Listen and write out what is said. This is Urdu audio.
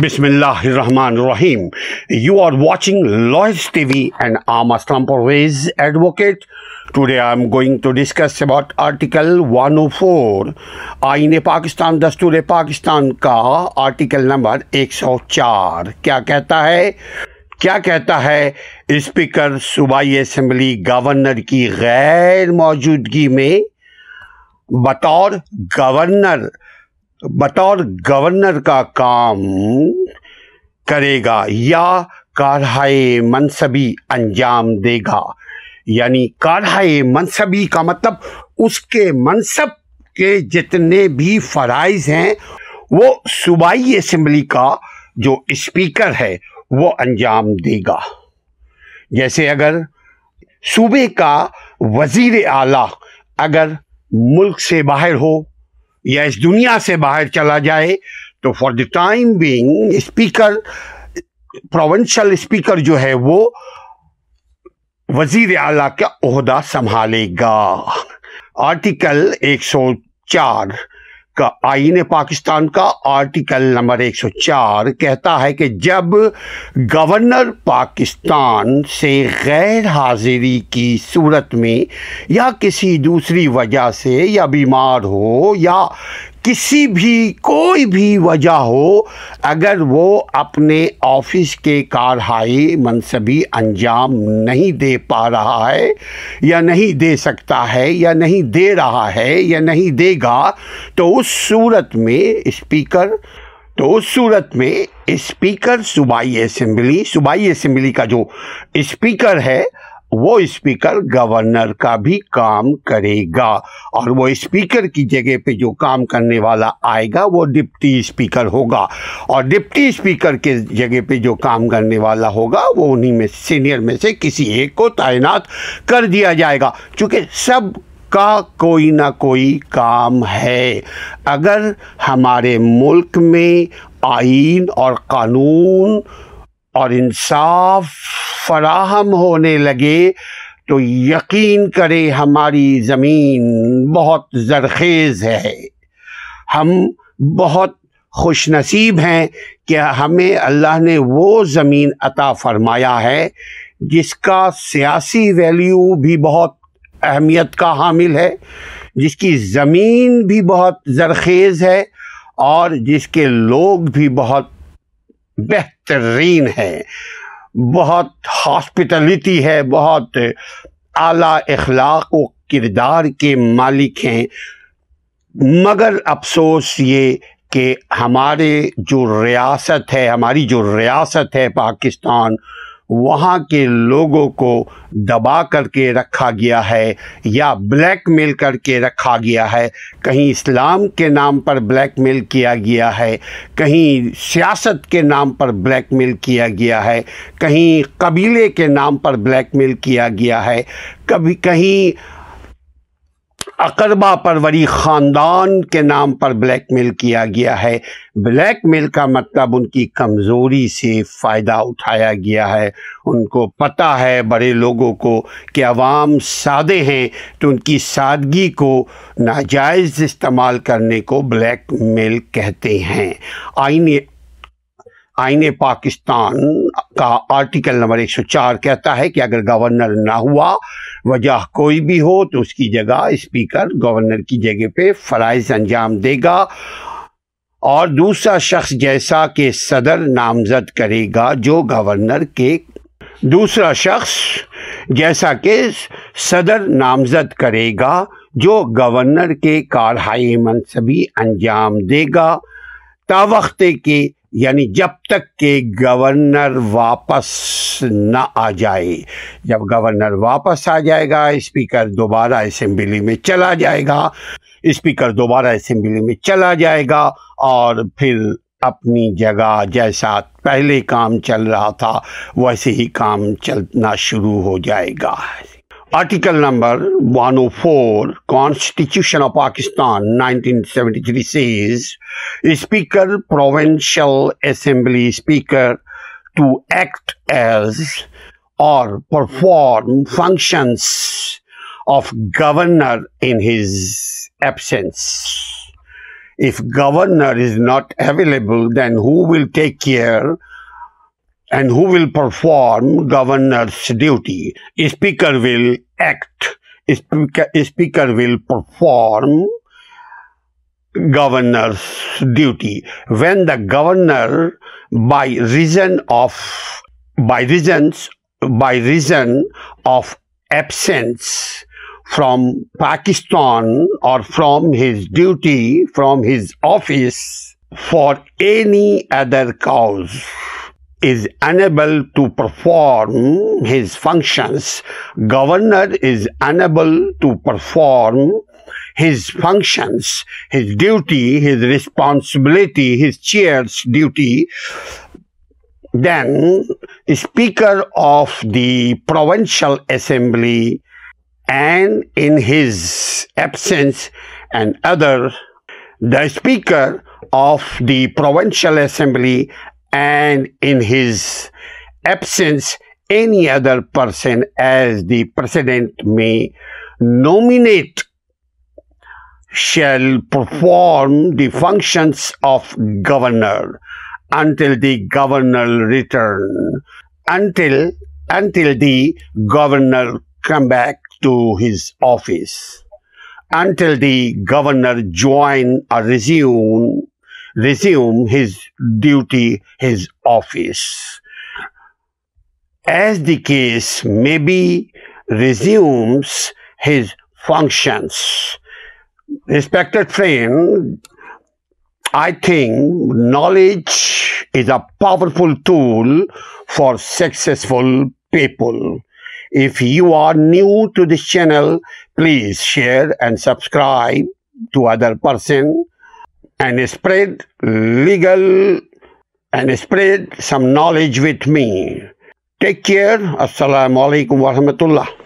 بسم اللہ الرحمن الرحیم you are watching Lois T V and I'm Islam Parvez advocate today I am going to discuss about article one o four آئین پاکستان دستور پاکستان کا آرٹیکل نمبر ایک سو چار کیا کہتا ہے کیا کہتا ہے اسپیکر صوبائی اسمبلی گورنر کی غیر موجودگی میں بطور گورنر بطور گورنر کا کام کرے گا یا کارہائے منصبی انجام دے گا یعنی کارہائے منصبی کا مطلب اس کے منصب کے جتنے بھی فرائض ہیں وہ صوبائی اسمبلی کا جو اسپیکر ہے وہ انجام دے گا جیسے اگر صوبے کا وزیر اعلیٰ اگر ملک سے باہر ہو یا اس دنیا سے باہر چلا جائے تو for the time being speaker provincial speaker جو ہے وہ وزیر اعلیٰ کا عہدہ سنبھالے گا آرٹیکل ایک سو چار کا آئین پاکستان کا آرٹیکل نمبر ایک سو چار کہتا ہے کہ جب گورنر پاکستان سے غیر حاضری کی صورت میں یا کسی دوسری وجہ سے یا بیمار ہو یا کسی بھی کوئی بھی وجہ ہو اگر وہ اپنے آفس کے کارہائی منصبی انجام نہیں دے پا رہا ہے یا نہیں دے سکتا ہے یا نہیں دے رہا ہے یا نہیں دے گا تو اس صورت میں اسپیکر تو اس صورت میں اسپیکر صوبائی اسمبلی صوبائی اسمبلی کا جو اسپیکر ہے وہ اسپیکر گورنر کا بھی کام کرے گا اور وہ اسپیکر کی جگہ پہ جو کام کرنے والا آئے گا وہ ڈپٹی اسپیکر ہوگا اور ڈپٹی اسپیکر کے جگہ پہ جو کام کرنے والا ہوگا وہ انہی میں سینئر میں سے کسی ایک کو تعینات کر دیا جائے گا چونکہ سب کا کوئی نہ کوئی کام ہے اگر ہمارے ملک میں آئین اور قانون اور انصاف فراہم ہونے لگے تو یقین کرے ہماری زمین بہت زرخیز ہے ہم بہت خوش نصیب ہیں کہ ہمیں اللہ نے وہ زمین عطا فرمایا ہے جس کا سیاسی ویلیو بھی بہت اہمیت کا حامل ہے جس کی زمین بھی بہت زرخیز ہے اور جس کے لوگ بھی بہت بہترین ہیں بہت ہاسپٹلٹی ہے بہت اعلیٰ اخلاق و کردار کے مالک ہیں مگر افسوس یہ کہ ہمارے جو ریاست ہے ہماری جو ریاست ہے پاکستان وہاں کے لوگوں کو دبا کر کے رکھا گیا ہے یا بلیک میل کر کے رکھا گیا ہے کہیں اسلام کے نام پر بلیک میل کیا گیا ہے کہیں سیاست کے نام پر بلیک میل کیا گیا ہے کہیں قبیلے کے نام پر بلیک میل کیا گیا ہے کبھی کہیں اقربہ پروری خاندان کے نام پر بلیک میل کیا گیا ہے بلیک میل کا مطلب ان کی کمزوری سے فائدہ اٹھایا گیا ہے ان کو پتہ ہے بڑے لوگوں کو کہ عوام سادے ہیں تو ان کی سادگی کو ناجائز استعمال کرنے کو بلیک میل کہتے ہیں آئین آئین پاکستان کا آرٹیکل نمبر ایک سو چار کہتا ہے کہ اگر گورنر نہ ہوا وجہ کوئی بھی ہو تو اس کی جگہ اسپیکر گورنر کی جگہ پہ فرائض انجام دے گا اور دوسرا شخص جیسا کہ صدر نامزد کرے گا جو گورنر کے دوسرا شخص جیسا کہ صدر نامزد کرے گا جو گورنر کے کارہائی منصبی انجام دے گا تا وقت کے یعنی جب تک کہ گورنر واپس نہ آ جائے جب گورنر واپس آ جائے گا اسپیکر دوبارہ اسمبلی میں چلا جائے گا اسپیکر دوبارہ اسمبلی میں چلا جائے گا اور پھر اپنی جگہ جیسا پہلے کام چل رہا تھا ویسے ہی کام چلنا شروع ہو جائے گا article number perform functions of governor in his absence if governor is not available then who'll take care and who will perform governor's duty. Speaker will act. Speaker will perform governor's duty. When the governor, by reason of absence from Pakistan or from his duty, from his office, for any other cause, is unable to perform his functions. Governor is unable to perform his functions, his duty, his responsibility, his chair's duty. Then Speaker of the Provincial Assembly, and in his absence and other, the Speaker of the Provincial Assembly and in his absence, any other person, as the president may nominate, shall perform the functions of governor until the governor return, until the governor come back to his office, until the governor join or resume resume his duty, his office. As the case may be, resumes his functions. Respected friend, I think knowledge is a powerful tool for successful people. If you are new to this channel, please share and subscribe to other person. Knowledge with me take care السلام علیکم و رحمتہ اللہ